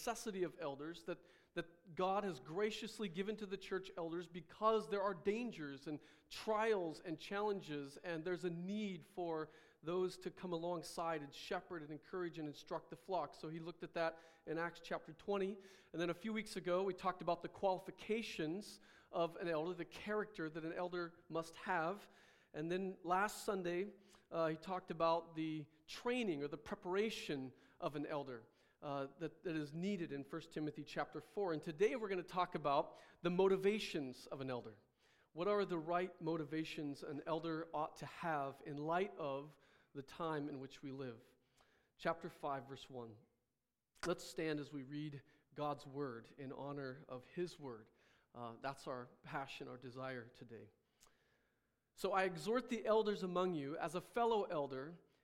necessity of elders that, that God has graciously given to the church elders because there are dangers and trials and challenges, and there's a need for those to come alongside and shepherd and encourage and instruct the flock. So he looked at that in Acts chapter 20. And then a few weeks ago, we talked about the qualifications of an elder, the character that an elder must have. And then last Sunday, uh, he talked about the training or the preparation of an elder uh, that, that is needed in 1 Timothy chapter 4. And today we're going to talk about the motivations of an elder. What are the right motivations an elder ought to have in light of the time in which we live? Chapter 5, verse 1. Let's stand as we read God's word in honor of his word. Uh, that's our passion, our desire today. So I exhort the elders among you as a fellow elder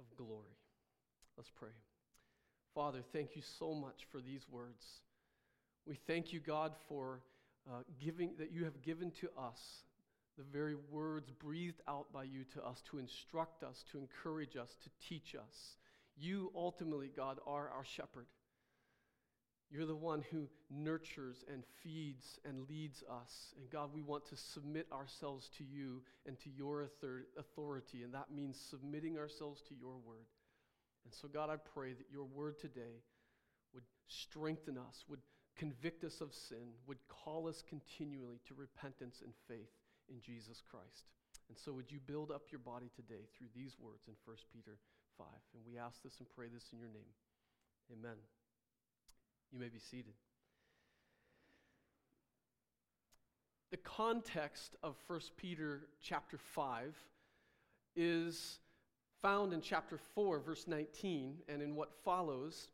of glory. Let's pray. Father, thank you so much for these words. We thank you, God, for uh, giving that you have given to us the very words breathed out by you to us to instruct us, to encourage us, to teach us. You ultimately, God, are our shepherd. You're the one who nurtures and feeds and leads us. And God, we want to submit ourselves to you and to your authority. And that means submitting ourselves to your word. And so, God, I pray that your word today would strengthen us, would convict us of sin, would call us continually to repentance and faith in Jesus Christ. And so, would you build up your body today through these words in 1 Peter 5? And we ask this and pray this in your name. Amen. You may be seated. The context of 1 Peter chapter 5 is found in chapter 4 verse 19 and in what follows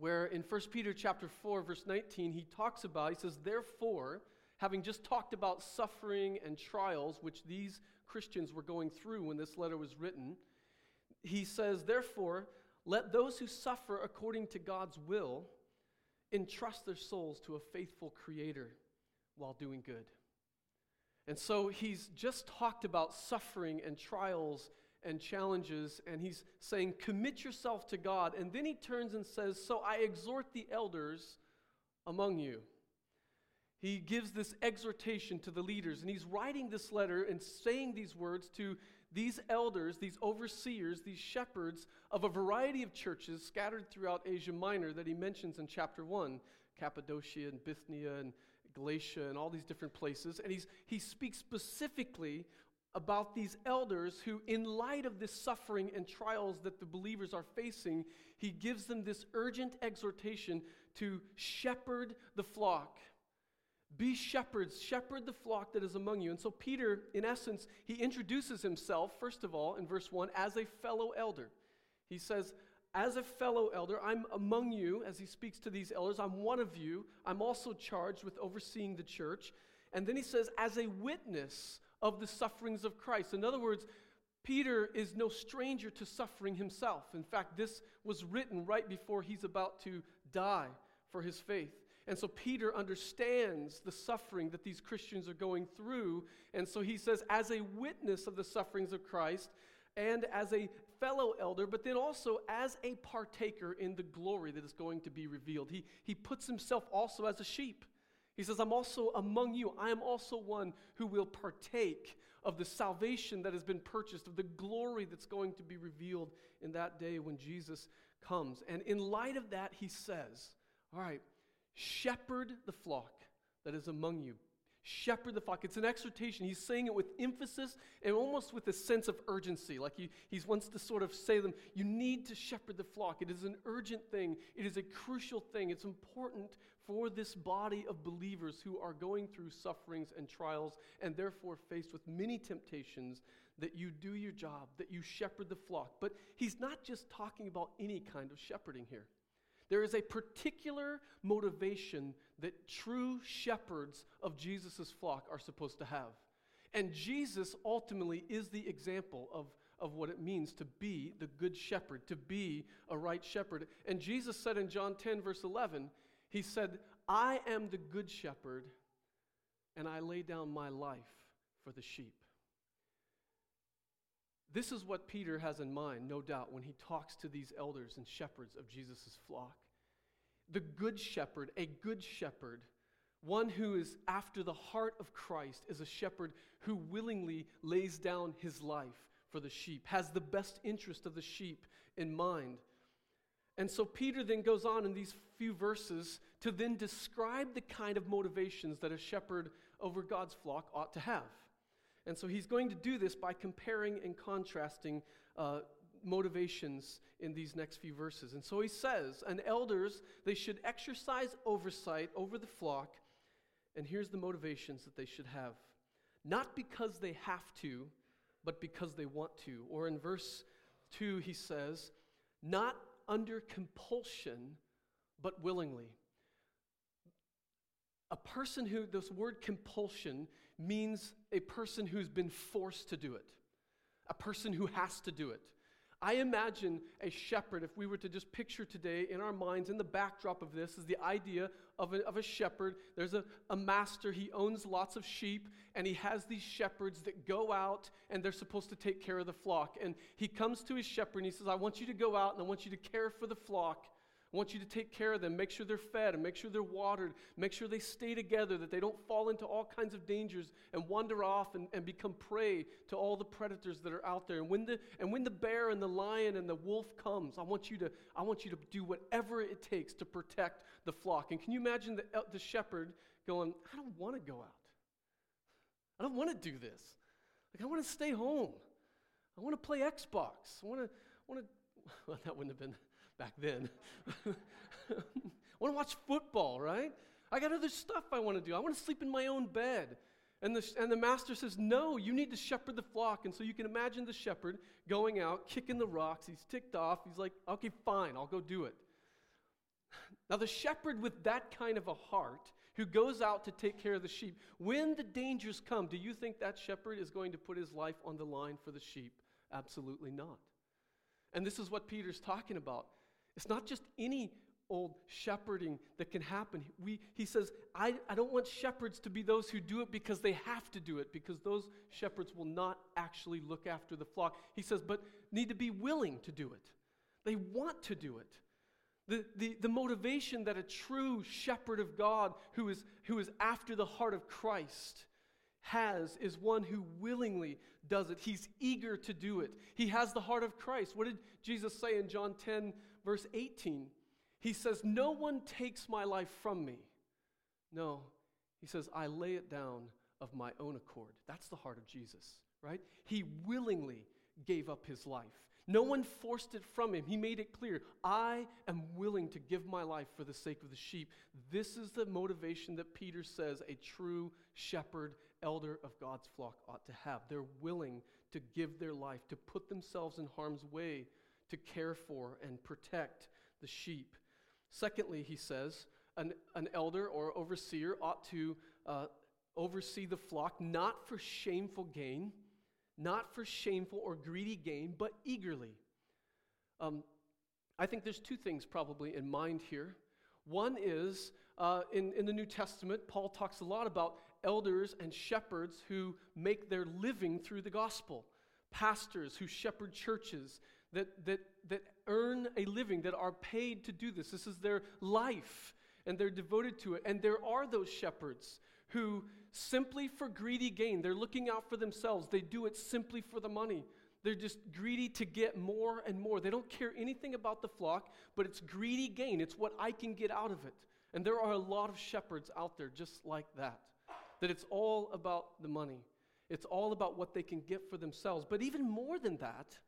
where in 1 Peter chapter 4 verse 19 he talks about he says therefore having just talked about suffering and trials which these Christians were going through when this letter was written he says therefore let those who suffer according to God's will entrust their souls to a faithful creator while doing good. And so he's just talked about suffering and trials and challenges, and he's saying, Commit yourself to God. And then he turns and says, So I exhort the elders among you. He gives this exhortation to the leaders, and he's writing this letter and saying these words to these elders, these overseers, these shepherds of a variety of churches scattered throughout Asia Minor that he mentions in chapter 1 Cappadocia and Bithynia and Galatia and all these different places. And he's, he speaks specifically about these elders who, in light of this suffering and trials that the believers are facing, he gives them this urgent exhortation to shepherd the flock. Be shepherds, shepherd the flock that is among you. And so, Peter, in essence, he introduces himself, first of all, in verse 1, as a fellow elder. He says, As a fellow elder, I'm among you, as he speaks to these elders. I'm one of you. I'm also charged with overseeing the church. And then he says, As a witness of the sufferings of Christ. In other words, Peter is no stranger to suffering himself. In fact, this was written right before he's about to die for his faith. And so Peter understands the suffering that these Christians are going through. And so he says, as a witness of the sufferings of Christ, and as a fellow elder, but then also as a partaker in the glory that is going to be revealed. He, he puts himself also as a sheep. He says, I'm also among you. I am also one who will partake of the salvation that has been purchased, of the glory that's going to be revealed in that day when Jesus comes. And in light of that, he says, All right, Shepherd the flock that is among you. Shepherd the flock. It's an exhortation. He's saying it with emphasis and almost with a sense of urgency. Like he, he wants to sort of say to them, You need to shepherd the flock. It is an urgent thing, it is a crucial thing. It's important for this body of believers who are going through sufferings and trials and therefore faced with many temptations that you do your job, that you shepherd the flock. But he's not just talking about any kind of shepherding here. There is a particular motivation that true shepherds of Jesus' flock are supposed to have. And Jesus ultimately is the example of, of what it means to be the good shepherd, to be a right shepherd. And Jesus said in John 10, verse 11, He said, I am the good shepherd, and I lay down my life for the sheep. This is what Peter has in mind, no doubt, when he talks to these elders and shepherds of Jesus' flock. The good shepherd, a good shepherd, one who is after the heart of Christ, is a shepherd who willingly lays down his life for the sheep, has the best interest of the sheep in mind. And so Peter then goes on in these few verses to then describe the kind of motivations that a shepherd over God's flock ought to have. And so he's going to do this by comparing and contrasting uh, motivations in these next few verses. And so he says, and elders, they should exercise oversight over the flock. And here's the motivations that they should have not because they have to, but because they want to. Or in verse 2, he says, not under compulsion, but willingly. A person who, this word compulsion means a person who's been forced to do it, a person who has to do it. I imagine a shepherd, if we were to just picture today in our minds, in the backdrop of this, is the idea of a, of a shepherd. There's a, a master, he owns lots of sheep, and he has these shepherds that go out and they're supposed to take care of the flock. And he comes to his shepherd and he says, I want you to go out and I want you to care for the flock. I want you to take care of them, make sure they're fed, and make sure they're watered, make sure they stay together, that they don't fall into all kinds of dangers and wander off and, and become prey to all the predators that are out there. And when, the, and when the bear and the lion and the wolf comes, I want you to, I want you to do whatever it takes to protect the flock. And can you imagine the, the shepherd going, I don't want to go out. I don't want to do this. Like, I want to stay home. I want to play Xbox. I want to, I want to, well, that wouldn't have been back then. I want to watch football, right? I got other stuff I want to do. I want to sleep in my own bed. And the, and the master says, No, you need to shepherd the flock. And so you can imagine the shepherd going out, kicking the rocks. He's ticked off. He's like, Okay, fine, I'll go do it. Now, the shepherd with that kind of a heart who goes out to take care of the sheep, when the dangers come, do you think that shepherd is going to put his life on the line for the sheep? Absolutely not. And this is what Peter's talking about. It's not just any old shepherding that can happen. We, he says, I, I don't want shepherds to be those who do it because they have to do it, because those shepherds will not actually look after the flock. He says, but need to be willing to do it. They want to do it. The, the, the motivation that a true shepherd of God who is, who is after the heart of Christ has is one who willingly does it. He's eager to do it. He has the heart of Christ. What did Jesus say in John 10, verse 18, he says, No one takes my life from me. No, he says, I lay it down of my own accord. That's the heart of Jesus, right? He willingly gave up his life. No one forced it from him. He made it clear I am willing to give my life for the sake of the sheep. This is the motivation that Peter says a true shepherd, elder of God's flock ought to have. They're willing to give their life, to put themselves in harm's way to care for and protect the sheep. Secondly, he says, an, an elder or overseer ought to uh, oversee the flock not for shameful gain, not for shameful or greedy gain, but eagerly. Um, I think there's two things probably in mind here. One is uh, in, in the New Testament, Paul talks a lot about elders and shepherds who make their living through the gospel, pastors who shepherd churches, that, that, that earn a living, that are paid to do this. This is their life, and they're devoted to it. And there are those shepherds who, simply for greedy gain, they're looking out for themselves. They do it simply for the money. They're just greedy to get more and more. They don't care anything about the flock, but it's greedy gain. It's what I can get out of it. And there are a lot of shepherds out there just like that, that it's all about the money. It's all about what they can get for themselves. But even more than that,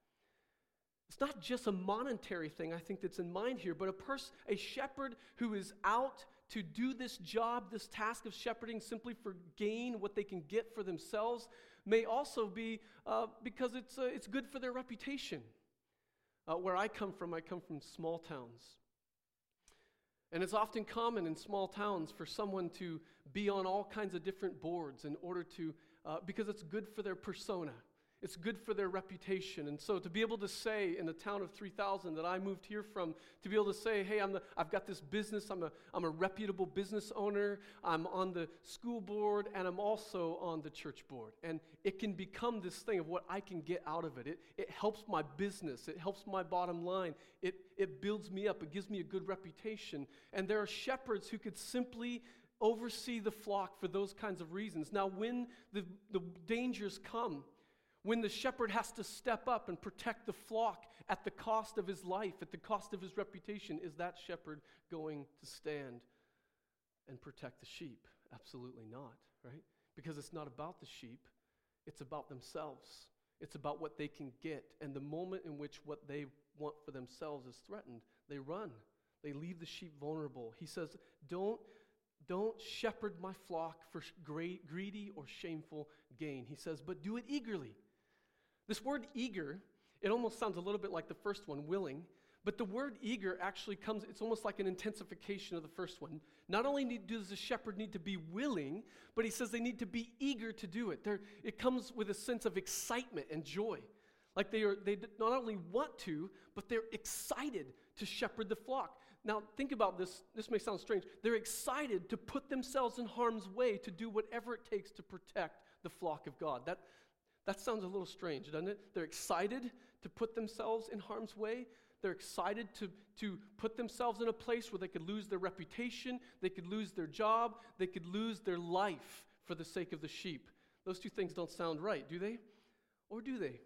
it's not just a monetary thing, I think, that's in mind here, but a person, a shepherd who is out to do this job, this task of shepherding simply for gain, what they can get for themselves, may also be uh, because it's, uh, it's good for their reputation. Uh, where I come from, I come from small towns. And it's often common in small towns for someone to be on all kinds of different boards in order to, uh, because it's good for their persona. It's good for their reputation. And so to be able to say in a town of 3,000 that I moved here from, to be able to say, hey, I'm the, I've got this business, I'm a, I'm a reputable business owner, I'm on the school board, and I'm also on the church board. And it can become this thing of what I can get out of it. It, it helps my business, it helps my bottom line, it, it builds me up, it gives me a good reputation. And there are shepherds who could simply oversee the flock for those kinds of reasons. Now, when the, the dangers come, when the shepherd has to step up and protect the flock at the cost of his life, at the cost of his reputation, is that shepherd going to stand and protect the sheep? Absolutely not, right? Because it's not about the sheep, it's about themselves. It's about what they can get. And the moment in which what they want for themselves is threatened, they run. They leave the sheep vulnerable. He says, Don't, don't shepherd my flock for great, greedy or shameful gain. He says, But do it eagerly this word eager, it almost sounds a little bit like the first one, willing, but the word eager actually comes, it's almost like an intensification of the first one. Not only need, does the shepherd need to be willing, but he says they need to be eager to do it. They're, it comes with a sense of excitement and joy. Like they, are, they not only want to, but they're excited to shepherd the flock. Now, think about this. This may sound strange. They're excited to put themselves in harm's way to do whatever it takes to protect the flock of God. That, that sounds a little strange, doesn't it? They're excited to put themselves in harm's way. They're excited to, to put themselves in a place where they could lose their reputation, they could lose their job, they could lose their life for the sake of the sheep. Those two things don't sound right, do they? Or do they?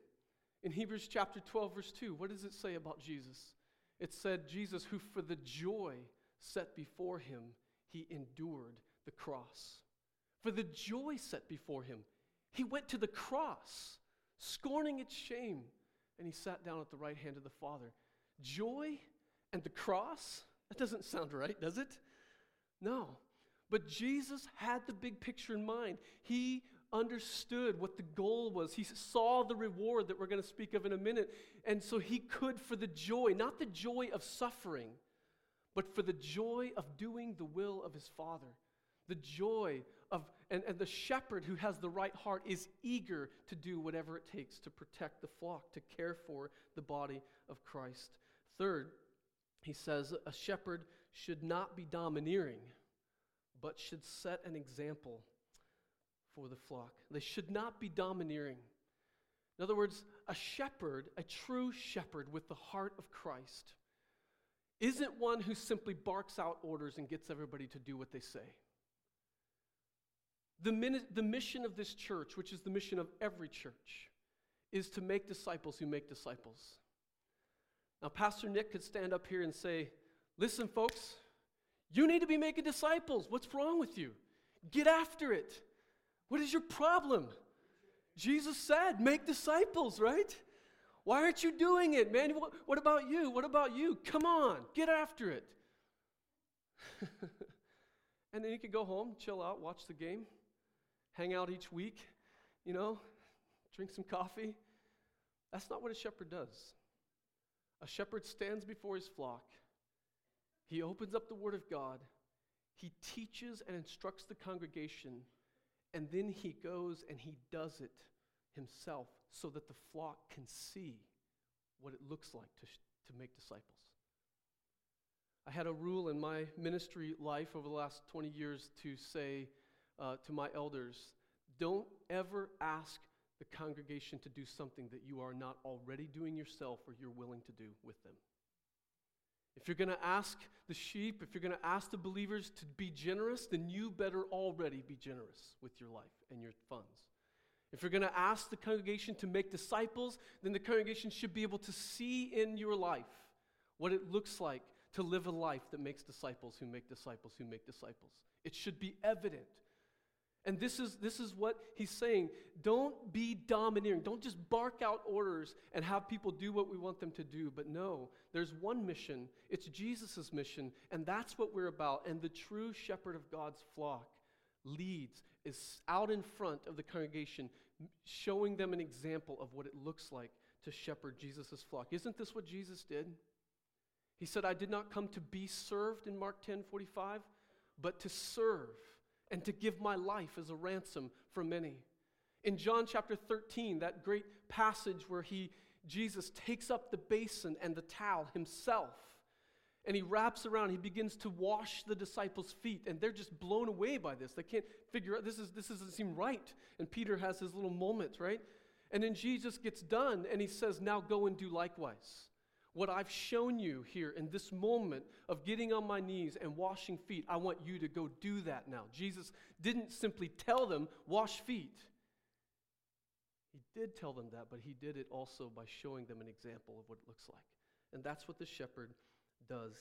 In Hebrews chapter 12, verse 2, what does it say about Jesus? It said, Jesus, who for the joy set before him, he endured the cross. For the joy set before him, he went to the cross, scorning its shame, and he sat down at the right hand of the Father. Joy and the cross? That doesn't sound right, does it? No. But Jesus had the big picture in mind. He understood what the goal was. He saw the reward that we're going to speak of in a minute. And so he could, for the joy, not the joy of suffering, but for the joy of doing the will of his Father, the joy of, and, and the shepherd who has the right heart is eager to do whatever it takes to protect the flock, to care for the body of Christ. Third, he says a shepherd should not be domineering, but should set an example for the flock. They should not be domineering. In other words, a shepherd, a true shepherd with the heart of Christ, isn't one who simply barks out orders and gets everybody to do what they say. The, min- the mission of this church, which is the mission of every church, is to make disciples who make disciples. Now, Pastor Nick could stand up here and say, Listen, folks, you need to be making disciples. What's wrong with you? Get after it. What is your problem? Jesus said, Make disciples, right? Why aren't you doing it, man? What, about you? What about you? Come on, get after it. and then you could go home, chill out, watch the game hang out each week, you know, drink some coffee. That's not what a shepherd does. A shepherd stands before his flock, he opens up the Word of God, he teaches and instructs the congregation, and then he goes and he does it himself so that the flock can see what it looks like to, to make disciples. I had a rule in my ministry life over the last 20 years to say, uh, to my elders don't ever ask the congregation to do something that you are not already doing yourself or you're willing to do with them. If you're going to ask the sheep, if you're going to ask the believers to be generous, then you better already be generous with your life and your funds. If you're going to ask the congregation to make disciples, then the congregation should be able to see in your life what it looks like to live a life that makes disciples who make disciples who make disciples. It should be evident. And this is, this is what he's saying. Don't be domineering. Don't just bark out orders and have people do what we want them to do. But no, there's one mission. It's Jesus' mission, and that's what we're about. And the true shepherd of God's flock leads, is out in front of the congregation, showing them an example of what it looks like to shepherd Jesus' flock. Isn't this what Jesus did? He said, I did not come to be served in Mark 10 45, but to serve and to give my life as a ransom for many. In John chapter 13, that great passage where he, Jesus takes up the basin and the towel himself and he wraps around, he begins to wash the disciples' feet, and they're just blown away by this. They can't figure out this is this doesn't seem right. And Peter has his little moment, right? And then Jesus gets done and he says, Now go and do likewise. What I've shown you here in this moment of getting on my knees and washing feet, I want you to go do that now. Jesus didn't simply tell them, wash feet. He did tell them that, but he did it also by showing them an example of what it looks like. And that's what the shepherd does.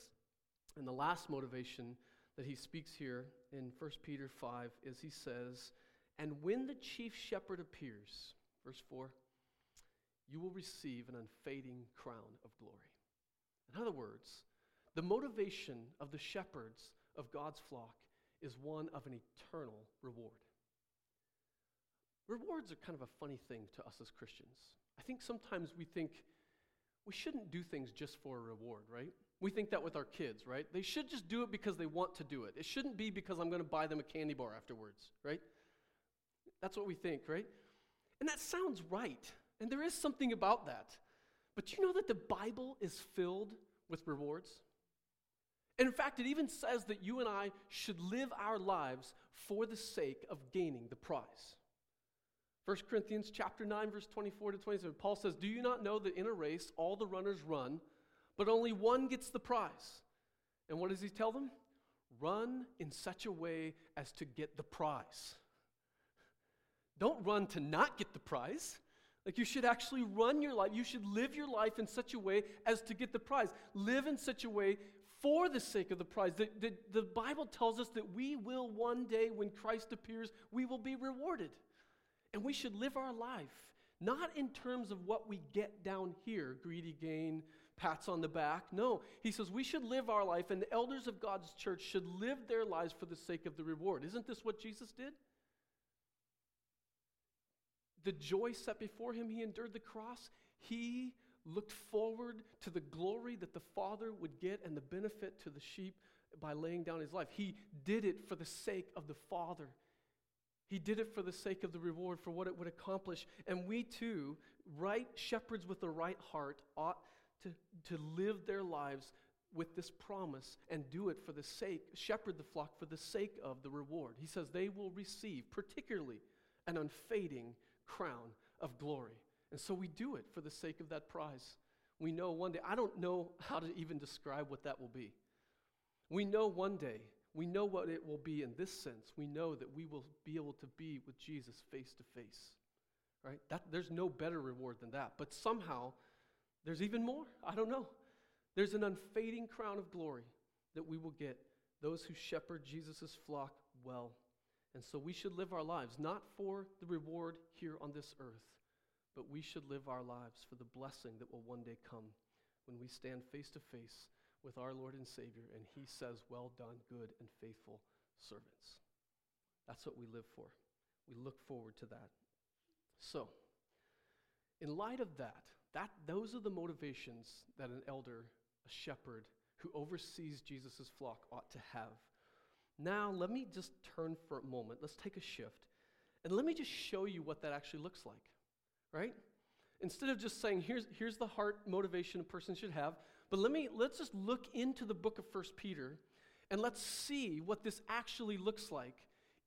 And the last motivation that he speaks here in 1 Peter 5 is he says, And when the chief shepherd appears, verse 4, you will receive an unfading crown of glory. In other words, the motivation of the shepherds of God's flock is one of an eternal reward. Rewards are kind of a funny thing to us as Christians. I think sometimes we think we shouldn't do things just for a reward, right? We think that with our kids, right? They should just do it because they want to do it. It shouldn't be because I'm going to buy them a candy bar afterwards, right? That's what we think, right? And that sounds right. And there is something about that. But you know that the Bible is filled with rewards? And in fact, it even says that you and I should live our lives for the sake of gaining the prize. 1 Corinthians chapter 9 verse 24 to 27 Paul says, "Do you not know that in a race all the runners run, but only one gets the prize. And what does he tell them? Run in such a way as to get the prize. Don't run to not get the prize. Like you should actually run your life. You should live your life in such a way as to get the prize. Live in such a way for the sake of the prize. The, the, the Bible tells us that we will one day, when Christ appears, we will be rewarded. And we should live our life not in terms of what we get down here greedy gain, pats on the back. No, he says we should live our life, and the elders of God's church should live their lives for the sake of the reward. Isn't this what Jesus did? The joy set before him, he endured the cross. He looked forward to the glory that the Father would get and the benefit to the sheep by laying down his life. He did it for the sake of the Father. He did it for the sake of the reward, for what it would accomplish. And we too, right shepherds with the right heart, ought to, to live their lives with this promise and do it for the sake, shepherd the flock for the sake of the reward. He says they will receive, particularly, an unfading crown of glory. And so we do it for the sake of that prize. We know one day, I don't know how to even describe what that will be. We know one day, we know what it will be in this sense. We know that we will be able to be with Jesus face to face. Right? That, there's no better reward than that. But somehow, there's even more. I don't know. There's an unfading crown of glory that we will get, those who shepherd Jesus' flock well. And so we should live our lives not for the reward here on this earth, but we should live our lives for the blessing that will one day come when we stand face to face with our Lord and Savior and He says, Well done, good and faithful servants. That's what we live for. We look forward to that. So, in light of that, that, those are the motivations that an elder, a shepherd who oversees Jesus' flock ought to have. Now, let me just turn for a moment. Let's take a shift. And let me just show you what that actually looks like, right? Instead of just saying, here's, here's the heart motivation a person should have, but let me, let's just look into the book of First Peter and let's see what this actually looks like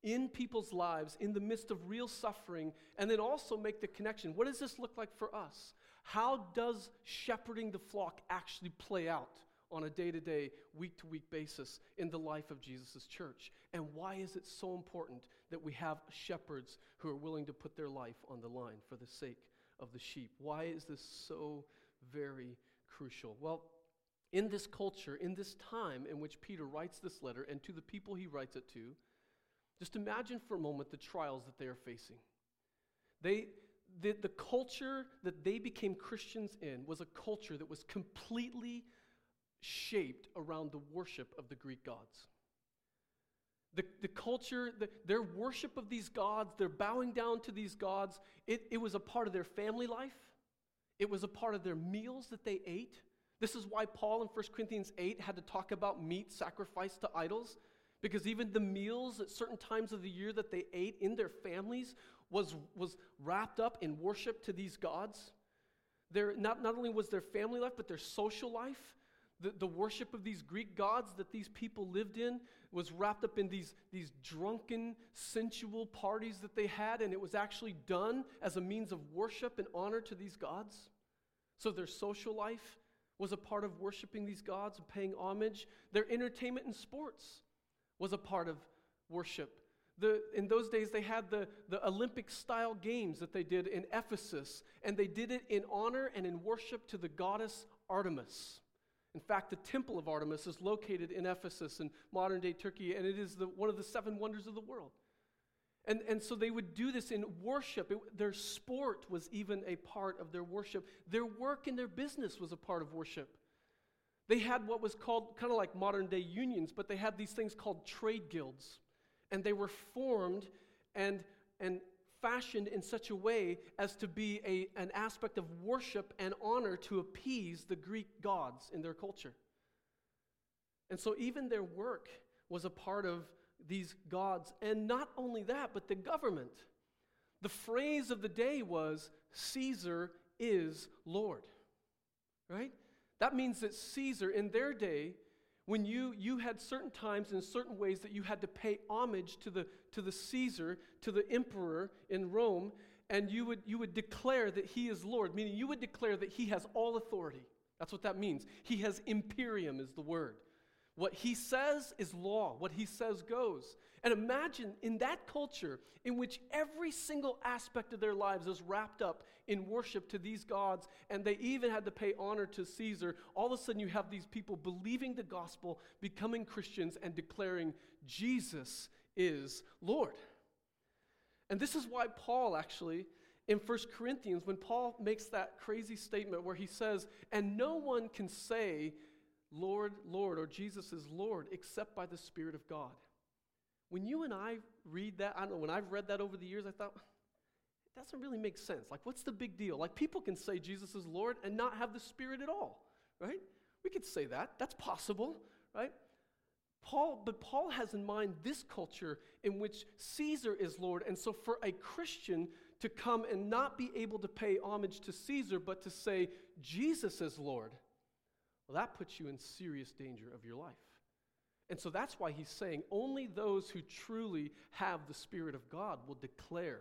in people's lives in the midst of real suffering, and then also make the connection. What does this look like for us? How does shepherding the flock actually play out on a day to day, week to week basis in the life of Jesus' church? And why is it so important that we have shepherds who are willing to put their life on the line for the sake of the sheep? Why is this so very crucial? Well, in this culture, in this time in which Peter writes this letter, and to the people he writes it to, just imagine for a moment the trials that they are facing. They, the, the culture that they became Christians in was a culture that was completely shaped around the worship of the Greek gods. The, the culture, the, their worship of these gods, their bowing down to these gods, it, it was a part of their family life. It was a part of their meals that they ate. This is why Paul in 1 Corinthians 8 had to talk about meat sacrificed to idols, because even the meals at certain times of the year that they ate in their families was, was wrapped up in worship to these gods. Their, not, not only was their family life, but their social life, the, the worship of these Greek gods that these people lived in was wrapped up in these, these drunken, sensual parties that they had, and it was actually done as a means of worship and honor to these gods. So their social life was a part of worshiping these gods and paying homage. Their entertainment and sports was a part of worship. The, in those days, they had the, the Olympic style games that they did in Ephesus, and they did it in honor and in worship to the goddess Artemis. In fact, the temple of Artemis is located in Ephesus in modern day Turkey, and it is the, one of the seven wonders of the world. And, and so they would do this in worship. It, their sport was even a part of their worship. Their work and their business was a part of worship. They had what was called kind of like modern day unions, but they had these things called trade guilds. And they were formed and, and fashioned in such a way as to be a, an aspect of worship and honor to appease the Greek gods in their culture. And so even their work was a part of these gods. And not only that, but the government. The phrase of the day was Caesar is Lord. Right? That means that Caesar, in their day, when you, you had certain times and certain ways that you had to pay homage to the, to the Caesar, to the emperor in Rome, and you would, you would declare that he is Lord, meaning you would declare that he has all authority. That's what that means. He has imperium, is the word. What he says is law, what he says goes. And imagine in that culture in which every single aspect of their lives is wrapped up in worship to these gods, and they even had to pay honor to Caesar, all of a sudden you have these people believing the gospel, becoming Christians, and declaring Jesus is Lord. And this is why Paul actually, in 1 Corinthians, when Paul makes that crazy statement where he says, And no one can say, Lord, Lord, or Jesus is Lord, except by the Spirit of God. When you and I read that, I don't know, when I've read that over the years, I thought, it doesn't really make sense. Like, what's the big deal? Like, people can say Jesus is Lord and not have the Spirit at all, right? We could say that. That's possible, right? Paul, but Paul has in mind this culture in which Caesar is Lord. And so, for a Christian to come and not be able to pay homage to Caesar, but to say Jesus is Lord, well, that puts you in serious danger of your life. And so that's why he's saying only those who truly have the Spirit of God will declare,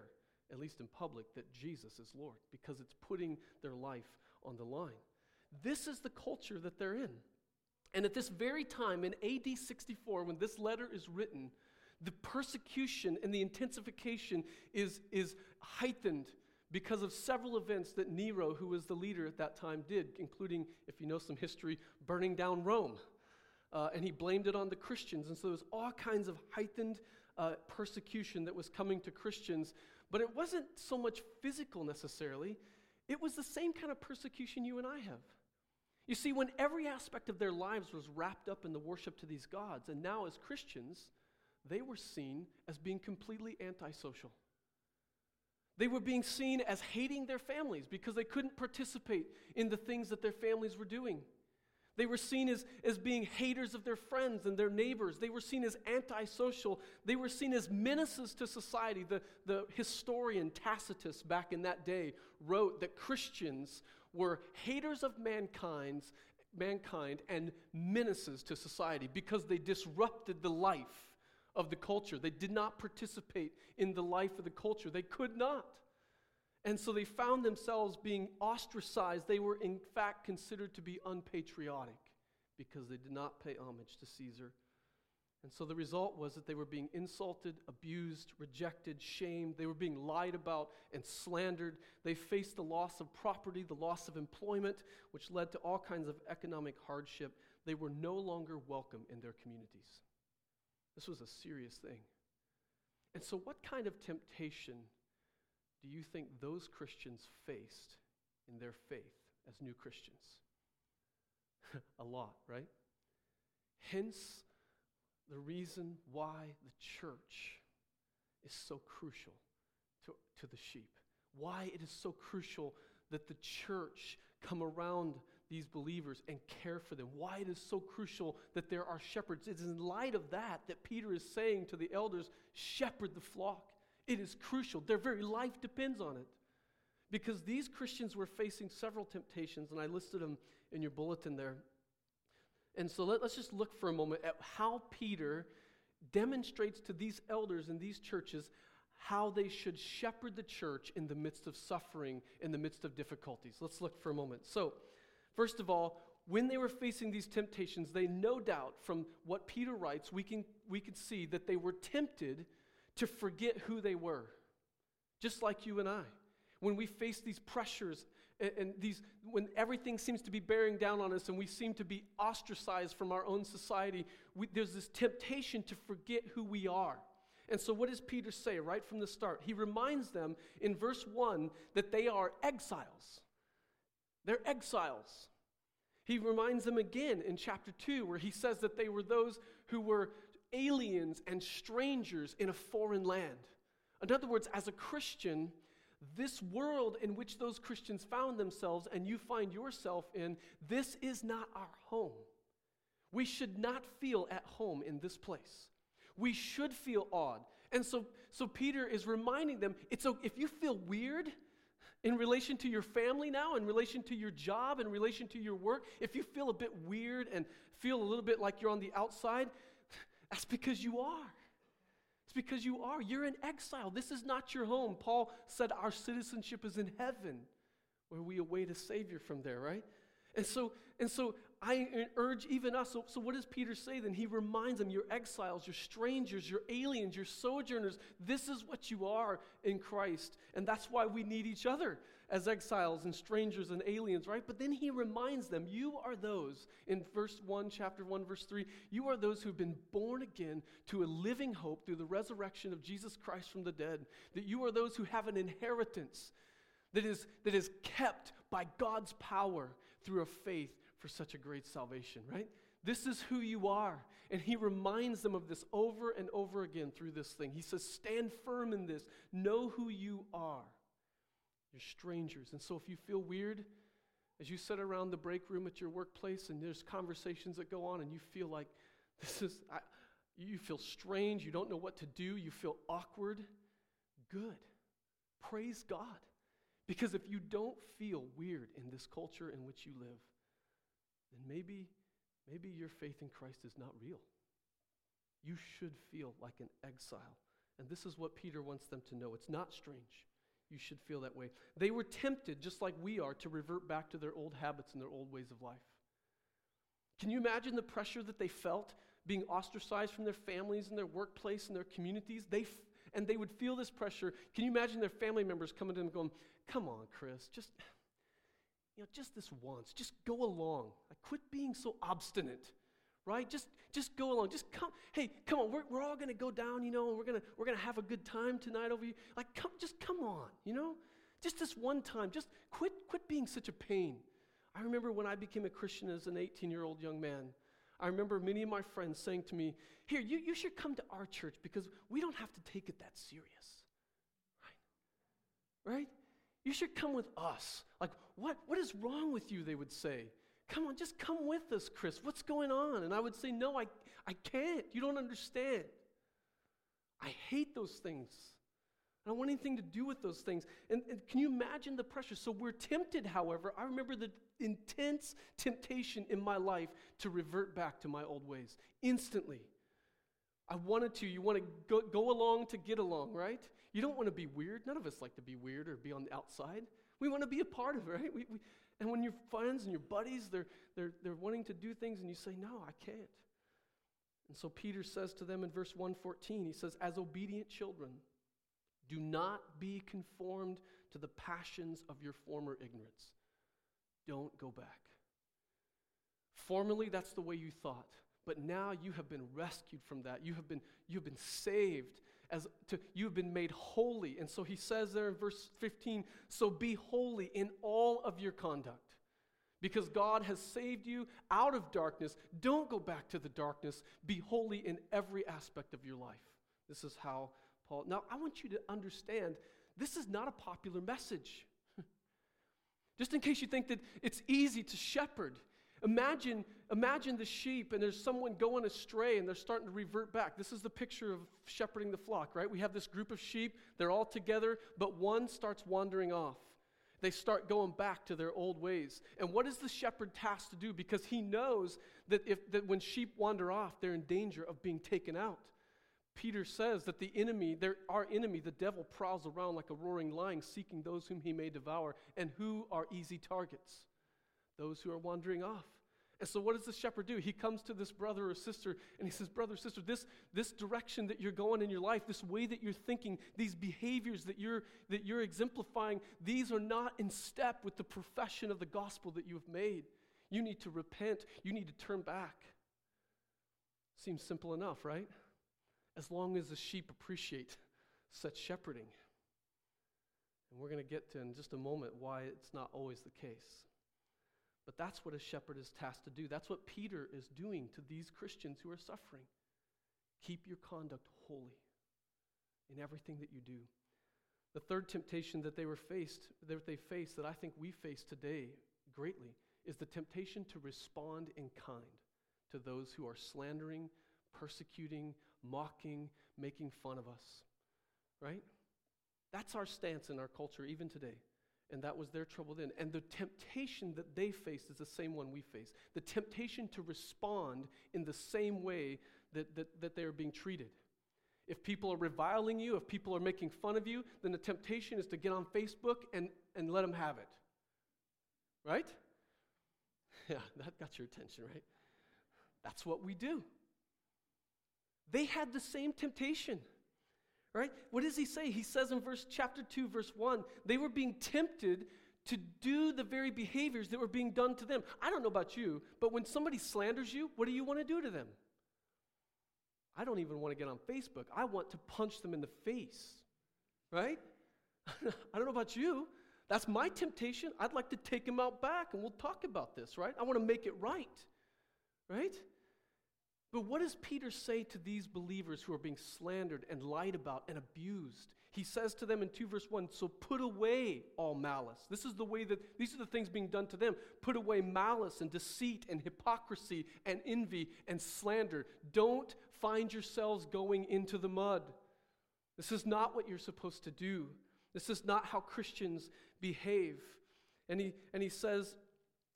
at least in public, that Jesus is Lord, because it's putting their life on the line. This is the culture that they're in. And at this very time, in AD 64, when this letter is written, the persecution and the intensification is, is heightened because of several events that Nero, who was the leader at that time, did, including, if you know some history, burning down Rome. Uh, and he blamed it on the Christians. And so there was all kinds of heightened uh, persecution that was coming to Christians. But it wasn't so much physical necessarily, it was the same kind of persecution you and I have. You see, when every aspect of their lives was wrapped up in the worship to these gods, and now as Christians, they were seen as being completely antisocial. They were being seen as hating their families because they couldn't participate in the things that their families were doing. They were seen as, as being haters of their friends and their neighbors. They were seen as antisocial. They were seen as menaces to society. The, the historian Tacitus, back in that day, wrote that Christians were haters of mankind's, mankind and menaces to society because they disrupted the life of the culture. They did not participate in the life of the culture. They could not. And so they found themselves being ostracized. They were, in fact, considered to be unpatriotic because they did not pay homage to Caesar. And so the result was that they were being insulted, abused, rejected, shamed. They were being lied about and slandered. They faced the loss of property, the loss of employment, which led to all kinds of economic hardship. They were no longer welcome in their communities. This was a serious thing. And so, what kind of temptation do you think those Christians faced in their faith as new Christians? a lot, right? Hence, the reason why the church is so crucial to, to the sheep. Why it is so crucial that the church come around these believers and care for them. Why it is so crucial that there are shepherds. It's in light of that that Peter is saying to the elders, shepherd the flock. It is crucial. Their very life depends on it. Because these Christians were facing several temptations, and I listed them in your bulletin there. And so let, us just look for a moment at how Peter demonstrates to these elders in these churches how they should shepherd the church in the midst of suffering, in the midst of difficulties. Let's look for a moment. So, first of all, when they were facing these temptations, they no doubt, from what Peter writes, we can, we can see that they were tempted to forget who they were, just like you and I. When we face these pressures and, and these, when everything seems to be bearing down on us and we seem to be ostracized from our own society, we, there's this temptation to forget who we are. And so, what does Peter say right from the start? He reminds them in verse 1 that they are exiles. They're exiles. He reminds them again in chapter 2, where he says that they were those who were aliens and strangers in a foreign land. In other words, as a Christian, this world in which those Christians found themselves and you find yourself in, this is not our home. We should not feel at home in this place. We should feel awed. And so, so Peter is reminding them it's if you feel weird in relation to your family now, in relation to your job, in relation to your work, if you feel a bit weird and feel a little bit like you're on the outside, that's because you are. It's because you are. You're in exile. This is not your home. Paul said our citizenship is in heaven, where we await a Savior from there, right? And so, and so I urge even us. So, so, what does Peter say then? He reminds them, You're exiles, you're strangers, you're aliens, you're sojourners. This is what you are in Christ. And that's why we need each other as exiles and strangers and aliens, right? But then he reminds them, You are those, in verse 1, chapter 1, verse 3, you are those who've been born again to a living hope through the resurrection of Jesus Christ from the dead. That you are those who have an inheritance that is, that is kept by God's power through a faith for such a great salvation, right? This is who you are. And he reminds them of this over and over again through this thing. He says, Stand firm in this. Know who you are. You're strangers. And so if you feel weird, as you sit around the break room at your workplace and there's conversations that go on and you feel like this is, I, you feel strange, you don't know what to do, you feel awkward, good. Praise God. Because if you don't feel weird in this culture in which you live, then maybe, maybe your faith in Christ is not real. You should feel like an exile. And this is what Peter wants them to know. It's not strange. You should feel that way. They were tempted, just like we are, to revert back to their old habits and their old ways of life. Can you imagine the pressure that they felt being ostracized from their families and their workplace and their communities? They f- and they would feel this pressure. Can you imagine their family members coming to them going, Come on, Chris, just, you know, just this once. Just go along. Like, quit being so obstinate, right? Just, just go along. Just come. Hey, come on. We're, we're all going to go down, you know, and we're going to we're gonna have a good time tonight over you. Like, come, just come on, you know? Just this one time. Just quit, quit being such a pain. I remember when I became a Christian as an 18 year old young man. I remember many of my friends saying to me, Here, you, you should come to our church because we don't have to take it that serious. Right? Right? You should come with us. Like, what, what is wrong with you? They would say. Come on, just come with us, Chris. What's going on? And I would say, No, I, I can't. You don't understand. I hate those things. I don't want anything to do with those things. And, and, can you imagine the pressure? So we're tempted, however. I remember the intense temptation in my life to revert back to my old ways instantly. I wanted to. You want to go, go along to get along, right? You don't want to be weird. None of us like to be weird or be on the outside. We want to be a part of it, right? We, we, and when your friends and your buddies, they're, they're, they're wanting to do things and you say, no, I can't. And so Peter says to them in verse 114, he says, as obedient children, do not be conformed to the passions of your former ignorance. Don't go back. Formerly, that's the way you thought. But now you have been rescued from that. You have been, you have been saved as to you have been made holy. And so he says there in verse 15, so be holy in all of your conduct. Because God has saved you out of darkness. Don't go back to the darkness. Be holy in every aspect of your life. This is how Paul. Now, I want you to understand this is not a popular message. Just in case you think that it's easy to shepherd. Imagine, imagine the sheep and there's someone going astray and they're starting to revert back. This is the picture of shepherding the flock, right? We have this group of sheep, they're all together, but one starts wandering off. They start going back to their old ways. And what is the shepherd tasked to do? Because he knows that, if, that when sheep wander off, they're in danger of being taken out. Peter says that the enemy, our enemy, the devil, prowls around like a roaring lion, seeking those whom he may devour. And who are easy targets? Those who are wandering off. And so, what does the shepherd do? He comes to this brother or sister and he says, Brother, sister, this, this direction that you're going in your life, this way that you're thinking, these behaviors that you're, that you're exemplifying, these are not in step with the profession of the gospel that you have made. You need to repent, you need to turn back. Seems simple enough, right? as long as the sheep appreciate such shepherding. And we're going to get to in just a moment why it's not always the case. But that's what a shepherd is tasked to do. That's what Peter is doing to these Christians who are suffering. Keep your conduct holy in everything that you do. The third temptation that they were faced, that they faced, that I think we face today greatly, is the temptation to respond in kind to those who are slandering, persecuting, mocking, making fun of us. Right? That's our stance in our culture even today. And that was their trouble then. And the temptation that they faced is the same one we face. The temptation to respond in the same way that, that, that they are being treated. If people are reviling you, if people are making fun of you, then the temptation is to get on Facebook and, and let them have it. Right? Yeah, that got your attention, right? That's what we do. They had the same temptation. Right? What does he say? He says in verse chapter 2 verse 1, they were being tempted to do the very behaviors that were being done to them. I don't know about you, but when somebody slanders you, what do you want to do to them? I don't even want to get on Facebook. I want to punch them in the face. Right? I don't know about you. That's my temptation. I'd like to take them out back and we'll talk about this, right? I want to make it right. Right? But what does Peter say to these believers who are being slandered and lied about and abused? He says to them in 2 verse 1 So put away all malice. This is the way that these are the things being done to them. Put away malice and deceit and hypocrisy and envy and slander. Don't find yourselves going into the mud. This is not what you're supposed to do. This is not how Christians behave. And he, and he says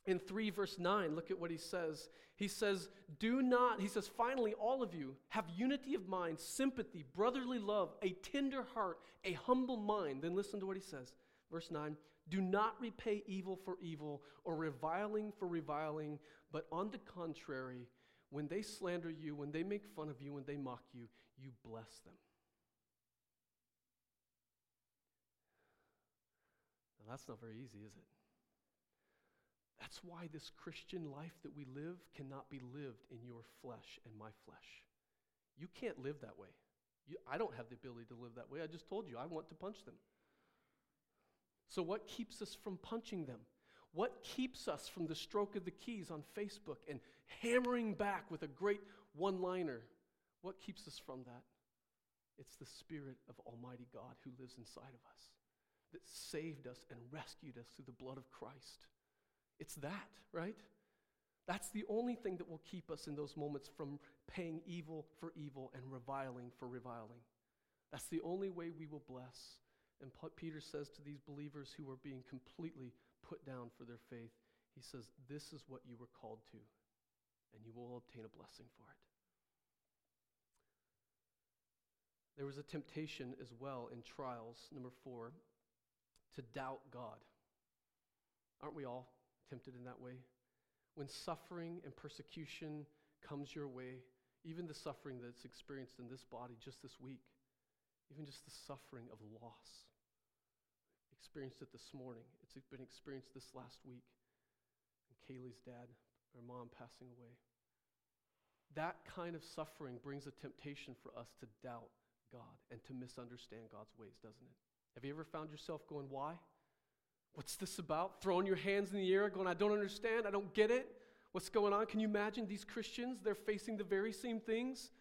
in 3 verse 9, look at what he says. He says, Do not, he says, finally, all of you have unity of mind, sympathy, brotherly love, a tender heart, a humble mind. Then listen to what he says. Verse 9 Do not repay evil for evil or reviling for reviling, but on the contrary, when they slander you, when they make fun of you, when they mock you, you bless them. Now, that's not very easy, is it? That's why this Christian life that we live cannot be lived in your flesh and my flesh. You can't live that way. You, I don't have the ability to live that way. I just told you, I want to punch them. So, what keeps us from punching them? What keeps us from the stroke of the keys on Facebook and hammering back with a great one liner? What keeps us from that? It's the Spirit of Almighty God who lives inside of us, that saved us and rescued us through the blood of Christ. It's that, right? That's the only thing that will keep us in those moments from paying evil for evil and reviling for reviling. That's the only way we will bless. And Peter says to these believers who are being completely put down for their faith, he says, This is what you were called to, and you will obtain a blessing for it. There was a temptation as well in trials, number four, to doubt God. Aren't we all? Tempted in that way? When suffering and persecution comes your way, even the suffering that's experienced in this body just this week, even just the suffering of loss, experienced it this morning. It's been experienced this last week. And Kaylee's dad, or mom, passing away. That kind of suffering brings a temptation for us to doubt God and to misunderstand God's ways, doesn't it? Have you ever found yourself going, why? What's this about? Throwing your hands in the air, going, I don't understand, I don't get it. What's going on? Can you imagine these Christians? They're facing the very same things.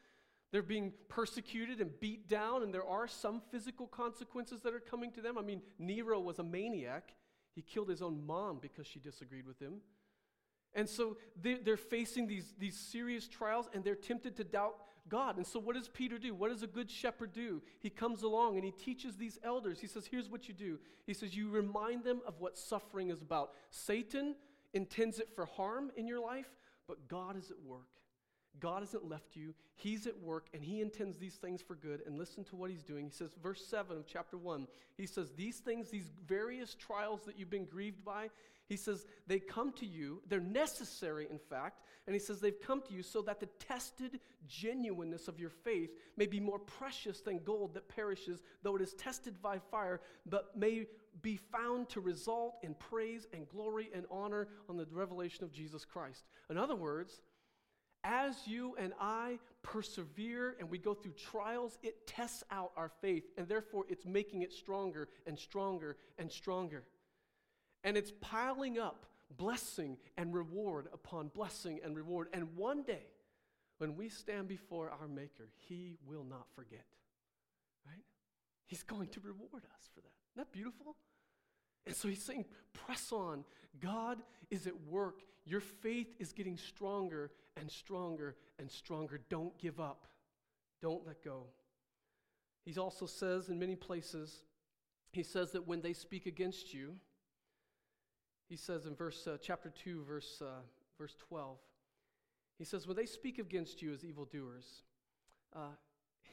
They're being persecuted and beat down, and there are some physical consequences that are coming to them. I mean, Nero was a maniac. He killed his own mom because she disagreed with him. And so they're facing these, these serious trials and they're tempted to doubt God. And so, what does Peter do? What does a good shepherd do? He comes along and he teaches these elders. He says, Here's what you do. He says, You remind them of what suffering is about. Satan intends it for harm in your life, but God is at work. God hasn't left you. He's at work and he intends these things for good. And listen to what he's doing. He says, verse 7 of chapter 1, he says, These things, these various trials that you've been grieved by, he says, they come to you. They're necessary, in fact. And he says, they've come to you so that the tested genuineness of your faith may be more precious than gold that perishes, though it is tested by fire, but may be found to result in praise and glory and honor on the revelation of Jesus Christ. In other words, as you and I persevere and we go through trials, it tests out our faith, and therefore it's making it stronger and stronger and stronger. And it's piling up blessing and reward upon blessing and reward. And one day, when we stand before our Maker, He will not forget. Right? He's going to reward us for that. Isn't that beautiful? And so he's saying, press on. God is at work. Your faith is getting stronger and stronger and stronger. Don't give up. Don't let go. He also says in many places, he says that when they speak against you, he says in verse uh, chapter 2 verse uh, verse 12 he says when they speak against you as evildoers uh,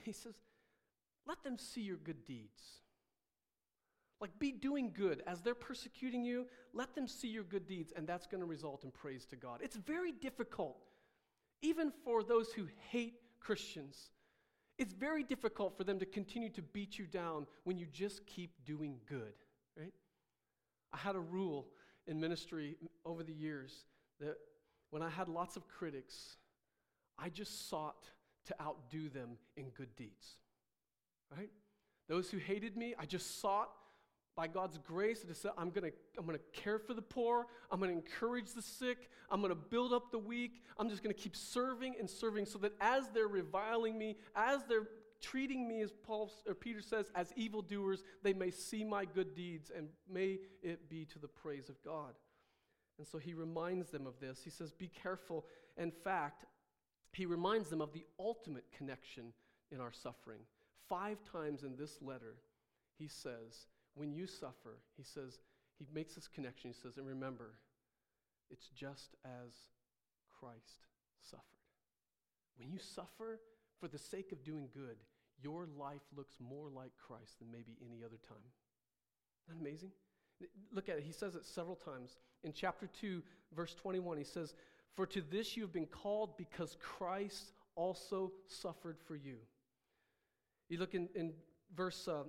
he says let them see your good deeds. Like be doing good. As they're persecuting you let them see your good deeds and that's going to result in praise to god. It's very difficult even for those who hate christians it's very difficult for them to continue to beat you down when you just keep doing good right? I had a rule in ministry over the years that when I had lots of critics, I just sought to outdo them in good deeds. Right? Those who hated me, I just sought by God's grace to say, I'm to I'm to care for the poor. I'm to encourage the sick. I'm to build up the weak. I'm just to keep serving and serving so that as they're reviling me, as they're treating me as Paul or Peter says as evildoers, they may see my good deeds and may it be to the praise of God. And so he reminds them of this. He says, Be careful. In fact, he reminds them of the ultimate connection in our suffering. Five times in this letter, he says, When you suffer, he says, he makes this connection. He says, And remember, it's just as Christ suffered. When you suffer for the sake of doing good, your life looks more like Christ than maybe any other time. Isn't that amazing? Look at it. He says it several times. In chapter 2, verse 21, he says, For to this you have been called because Christ also suffered for you. You look in, in verse, uh,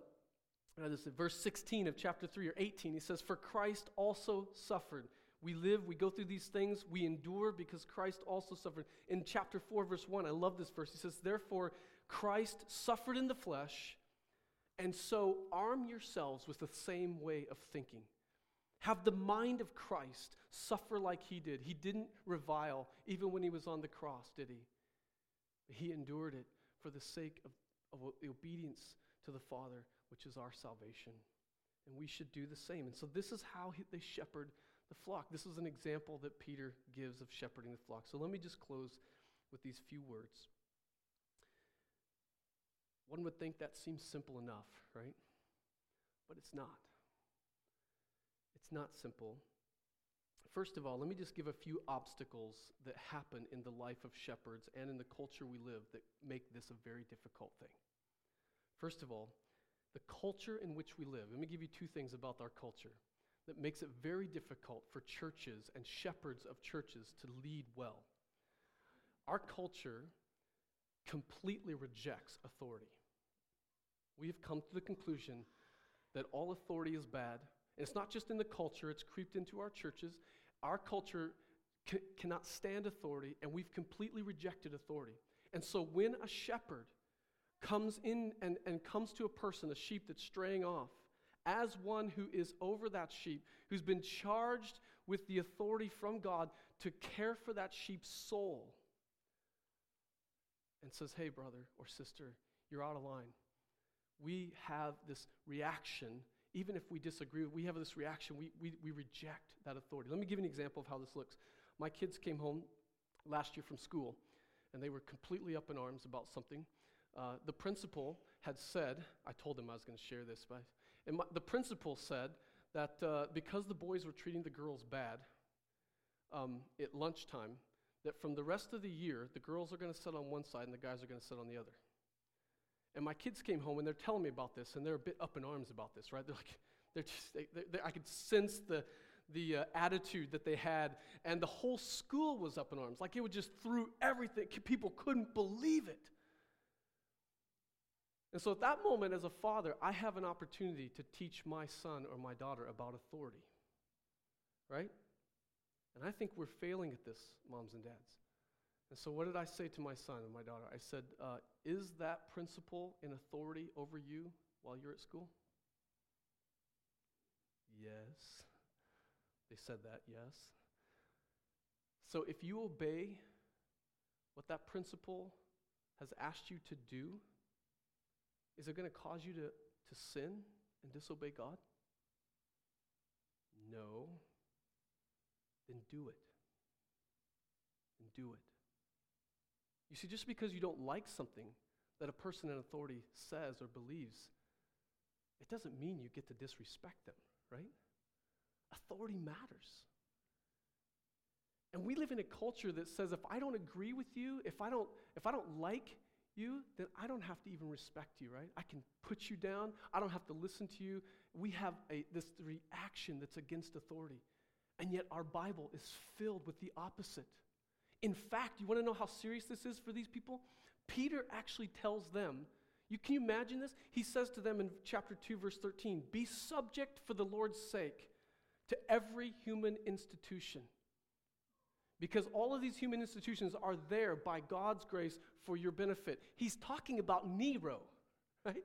verse 16 of chapter 3 or 18, he says, For Christ also suffered. We live, we go through these things, we endure because Christ also suffered. In chapter 4, verse 1, I love this verse. He says, Therefore, Christ suffered in the flesh, and so arm yourselves with the same way of thinking. Have the mind of Christ, suffer like he did. He didn't revile even when he was on the cross, did he? He endured it for the sake of, of obedience to the Father, which is our salvation. And we should do the same. And so this is how he, they shepherd the flock. This is an example that Peter gives of shepherding the flock. So let me just close with these few words. One would think that seems simple enough, right? But it's not. It's not simple. First of all, let me just give a few obstacles that happen in the life of shepherds and in the culture we live that make this a very difficult thing. First of all, the culture in which we live. Let me give you two things about our culture that makes it very difficult for churches and shepherds of churches to lead well. Our culture completely rejects authority. We have come to the conclusion that all authority is bad. And it's not just in the culture, it's creeped into our churches. Our culture c- cannot stand authority, and we've completely rejected authority. And so when a shepherd comes in and, and comes to a person, a sheep that's straying off, as one who is over that sheep, who's been charged with the authority from God to care for that sheep's soul, and says, Hey, brother or sister, you're out of line. We have this reaction even if we disagree, we have this reaction. We, we, we reject that authority. Let me give you an example of how this looks. My kids came home last year from school, and they were completely up in arms about something. Uh, the principal had said, I told them I was going to share this, but and my, the principal said that uh, because the boys were treating the girls bad um, at lunchtime, that from the rest of the year, the girls are going to sit on one side and the guys are going to sit on the other. And my kids came home and they're telling me about this, and they're a bit up in arms about this, right? They're like, they're just, they, they, I could sense the, the uh, attitude that they had, and the whole school was up in arms. Like it would just through everything. People couldn't believe it. And so at that moment, as a father, I have an opportunity to teach my son or my daughter about authority. Right? And I think we're failing at this, moms and dads. And so, what did I say to my son and my daughter? I said, uh, Is that principal in authority over you while you're at school? Yes. They said that, yes. So, if you obey what that principal has asked you to do, is it going to cause you to, to sin and disobey God? No. Then do it. Then do it. You see, just because you don't like something that a person in authority says or believes, it doesn't mean you get to disrespect them, right? Authority matters. And we live in a culture that says if I don't agree with you, if I don't, if I don't like you, then I don't have to even respect you, right? I can put you down. I don't have to listen to you. We have a, this reaction that's against authority. And yet our Bible is filled with the opposite. In fact, you want to know how serious this is for these people? Peter actually tells them, you can you imagine this? He says to them in chapter 2 verse 13, "Be subject for the Lord's sake to every human institution." Because all of these human institutions are there by God's grace for your benefit. He's talking about Nero, right?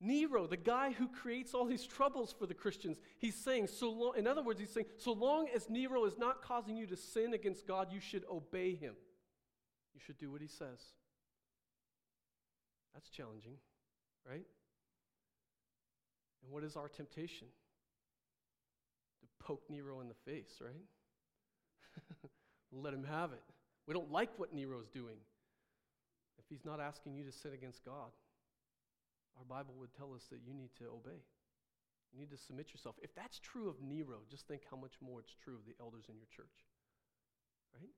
Nero, the guy who creates all these troubles for the Christians, he's saying, so long, in other words, he's saying, so long as Nero is not causing you to sin against God, you should obey him. You should do what he says. That's challenging, right? And what is our temptation? To poke Nero in the face, right? Let him have it. We don't like what Nero's doing. If he's not asking you to sin against God, our Bible would tell us that you need to obey. You need to submit yourself. If that's true of Nero, just think how much more it's true of the elders in your church. Right?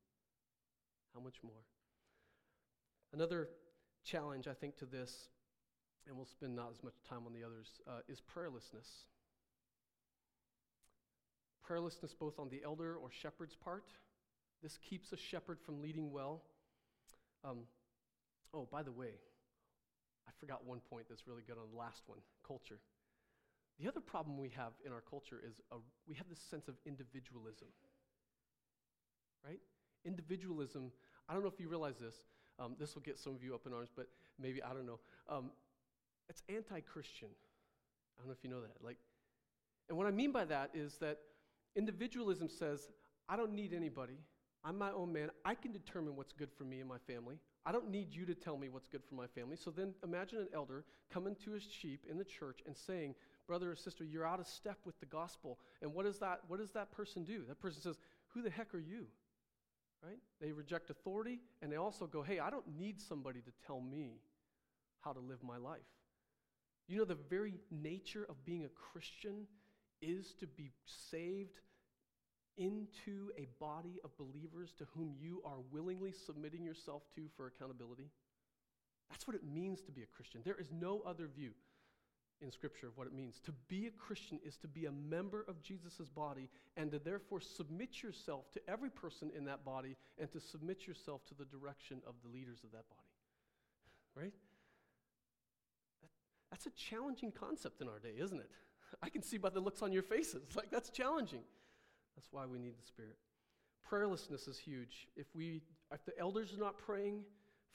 How much more? Another challenge, I think, to this, and we'll spend not as much time on the others, uh, is prayerlessness. Prayerlessness, both on the elder or shepherd's part. This keeps a shepherd from leading well. Um, oh, by the way, I forgot one point that's really good on the last one culture. The other problem we have in our culture is a, we have this sense of individualism. Right? Individualism, I don't know if you realize this. Um, this will get some of you up in arms, but maybe, I don't know. Um, it's anti Christian. I don't know if you know that. Like, and what I mean by that is that individualism says, I don't need anybody. I'm my own man. I can determine what's good for me and my family. I don't need you to tell me what's good for my family. So then imagine an elder coming to his sheep in the church and saying, Brother or sister, you're out of step with the gospel. And what does that, what does that person do? That person says, Who the heck are you? Right? They reject authority and they also go, Hey, I don't need somebody to tell me how to live my life. You know, the very nature of being a Christian is to be saved into a body of believers to whom you are willingly submitting yourself to for accountability? That's what it means to be a Christian. There is no other view in Scripture of what it means. To be a Christian is to be a member of Jesus' body and to therefore submit yourself to every person in that body and to submit yourself to the direction of the leaders of that body. Right? That's a challenging concept in our day, isn't it? I can see by the looks on your faces. Like, that's challenging. That's why we need the Spirit. Prayerlessness is huge. If, we, if the elders are not praying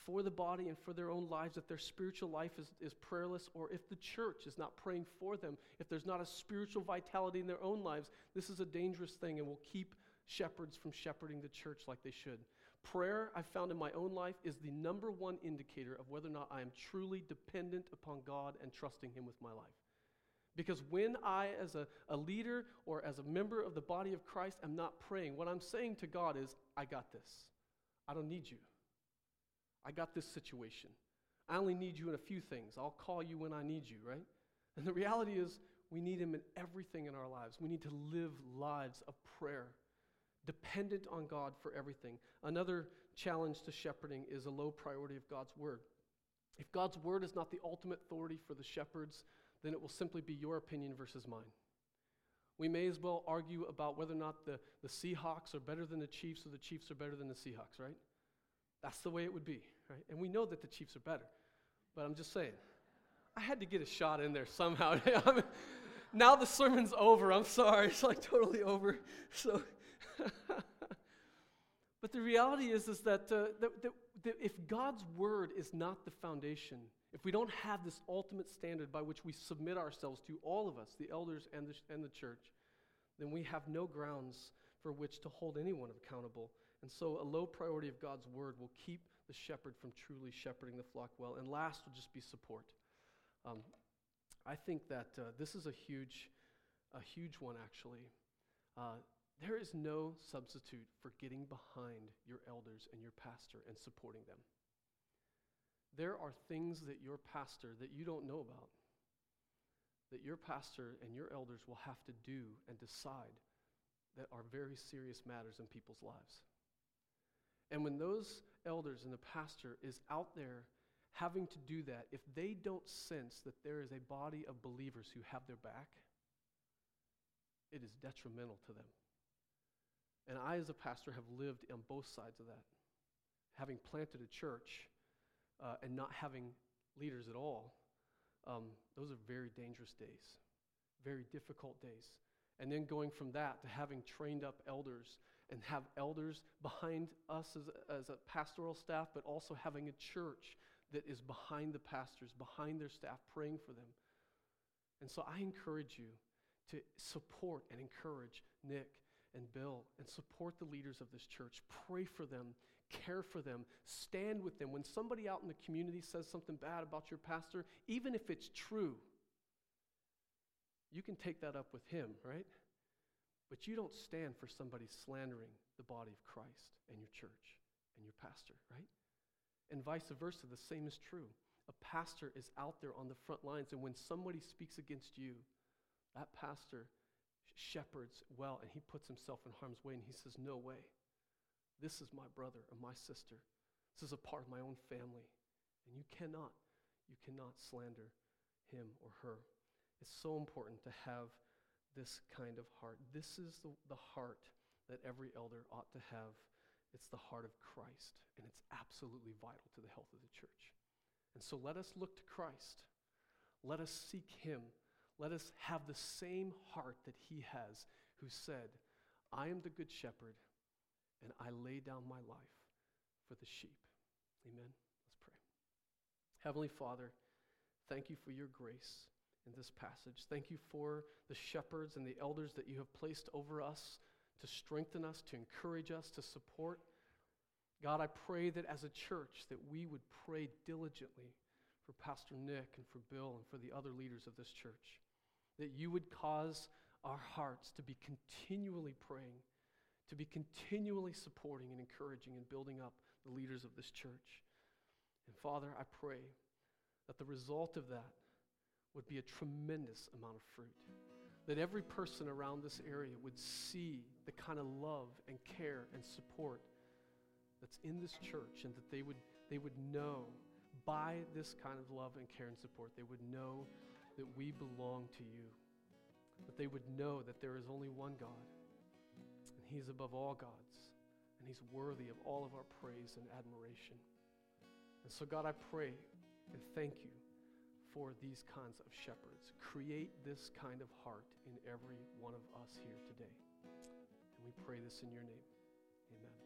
for the body and for their own lives, if their spiritual life is, is prayerless, or if the church is not praying for them, if there's not a spiritual vitality in their own lives, this is a dangerous thing and will keep shepherds from shepherding the church like they should. Prayer, I've found in my own life, is the number one indicator of whether or not I am truly dependent upon God and trusting Him with my life. Because when I, as a, a leader or as a member of the body of Christ, am not praying, what I'm saying to God is, I got this. I don't need you. I got this situation. I only need you in a few things. I'll call you when I need you, right? And the reality is, we need Him in everything in our lives. We need to live lives of prayer, dependent on God for everything. Another challenge to shepherding is a low priority of God's Word. If God's Word is not the ultimate authority for the shepherds, then it will simply be your opinion versus mine. We may as well argue about whether or not the, the Seahawks are better than the Chiefs or the Chiefs are better than the Seahawks, right? That's the way it would be, right? And we know that the Chiefs are better. But I'm just saying, I had to get a shot in there somehow. now the sermon's over. I'm sorry. It's like totally over. So, but the reality is, is that, uh, that, that, that if God's word is not the foundation, if we don't have this ultimate standard by which we submit ourselves to all of us, the elders and the, and the church, then we have no grounds for which to hold anyone accountable. And so a low priority of God's word will keep the shepherd from truly shepherding the flock well. And last will just be support. Um, I think that uh, this is a huge, a huge one actually. Uh, there is no substitute for getting behind your elders and your pastor and supporting them. There are things that your pastor that you don't know about, that your pastor and your elders will have to do and decide that are very serious matters in people's lives. And when those elders and the pastor is out there having to do that, if they don't sense that there is a body of believers who have their back, it is detrimental to them. And I, as a pastor, have lived on both sides of that. Having planted a church uh, and not having leaders at all, um, those are very dangerous days, very difficult days. And then going from that to having trained up elders and have elders behind us as as a pastoral staff, but also having a church that is behind the pastors, behind their staff, praying for them. And so I encourage you to support and encourage Nick and Bill and support the leaders of this church. Pray for them, care for them, stand with them. When somebody out in the community says something bad about your pastor, even if it's true, you can take that up with him, right? But you don't stand for somebody slandering the body of Christ and your church and your pastor, right? And vice versa, the same is true. A pastor is out there on the front lines, and when somebody speaks against you, that pastor shepherds well and he puts himself in harm's way and he says, No way. This is my brother and my sister. This is a part of my own family. And you cannot, you cannot slander him or her. It's so important to have this kind of heart. This is the, the heart that every elder ought to have. It's the heart of Christ, and it's absolutely vital to the health of the church. And so let us look to Christ. Let us seek him. Let us have the same heart that he has, who said, I am the good shepherd, and I lay down my life for the sheep. Amen. Let's pray. Heavenly Father, thank you for your grace in this passage. Thank you for the shepherds and the elders that you have placed over us to strengthen us, to encourage us, to support. God, I pray that as a church that we would pray diligently for Pastor Nick and for Bill and for the other leaders of this church. That you would cause our hearts to be continually praying, to be continually supporting and encouraging and building up the leaders of this church. And Father, I pray that the result of that would be a tremendous amount of fruit. That every person around this area would see the kind of love and care and support that's in this church and that they would, they would know by this kind of love and care and support, they would know that we belong to you. That they would know that there is only one God, He's above all gods, and He's worthy of all of our praise and admiration. And so, God, I pray and thank you for these kinds of shepherds. Create this kind of heart in every one of us here today. And we pray this in your name. Amen.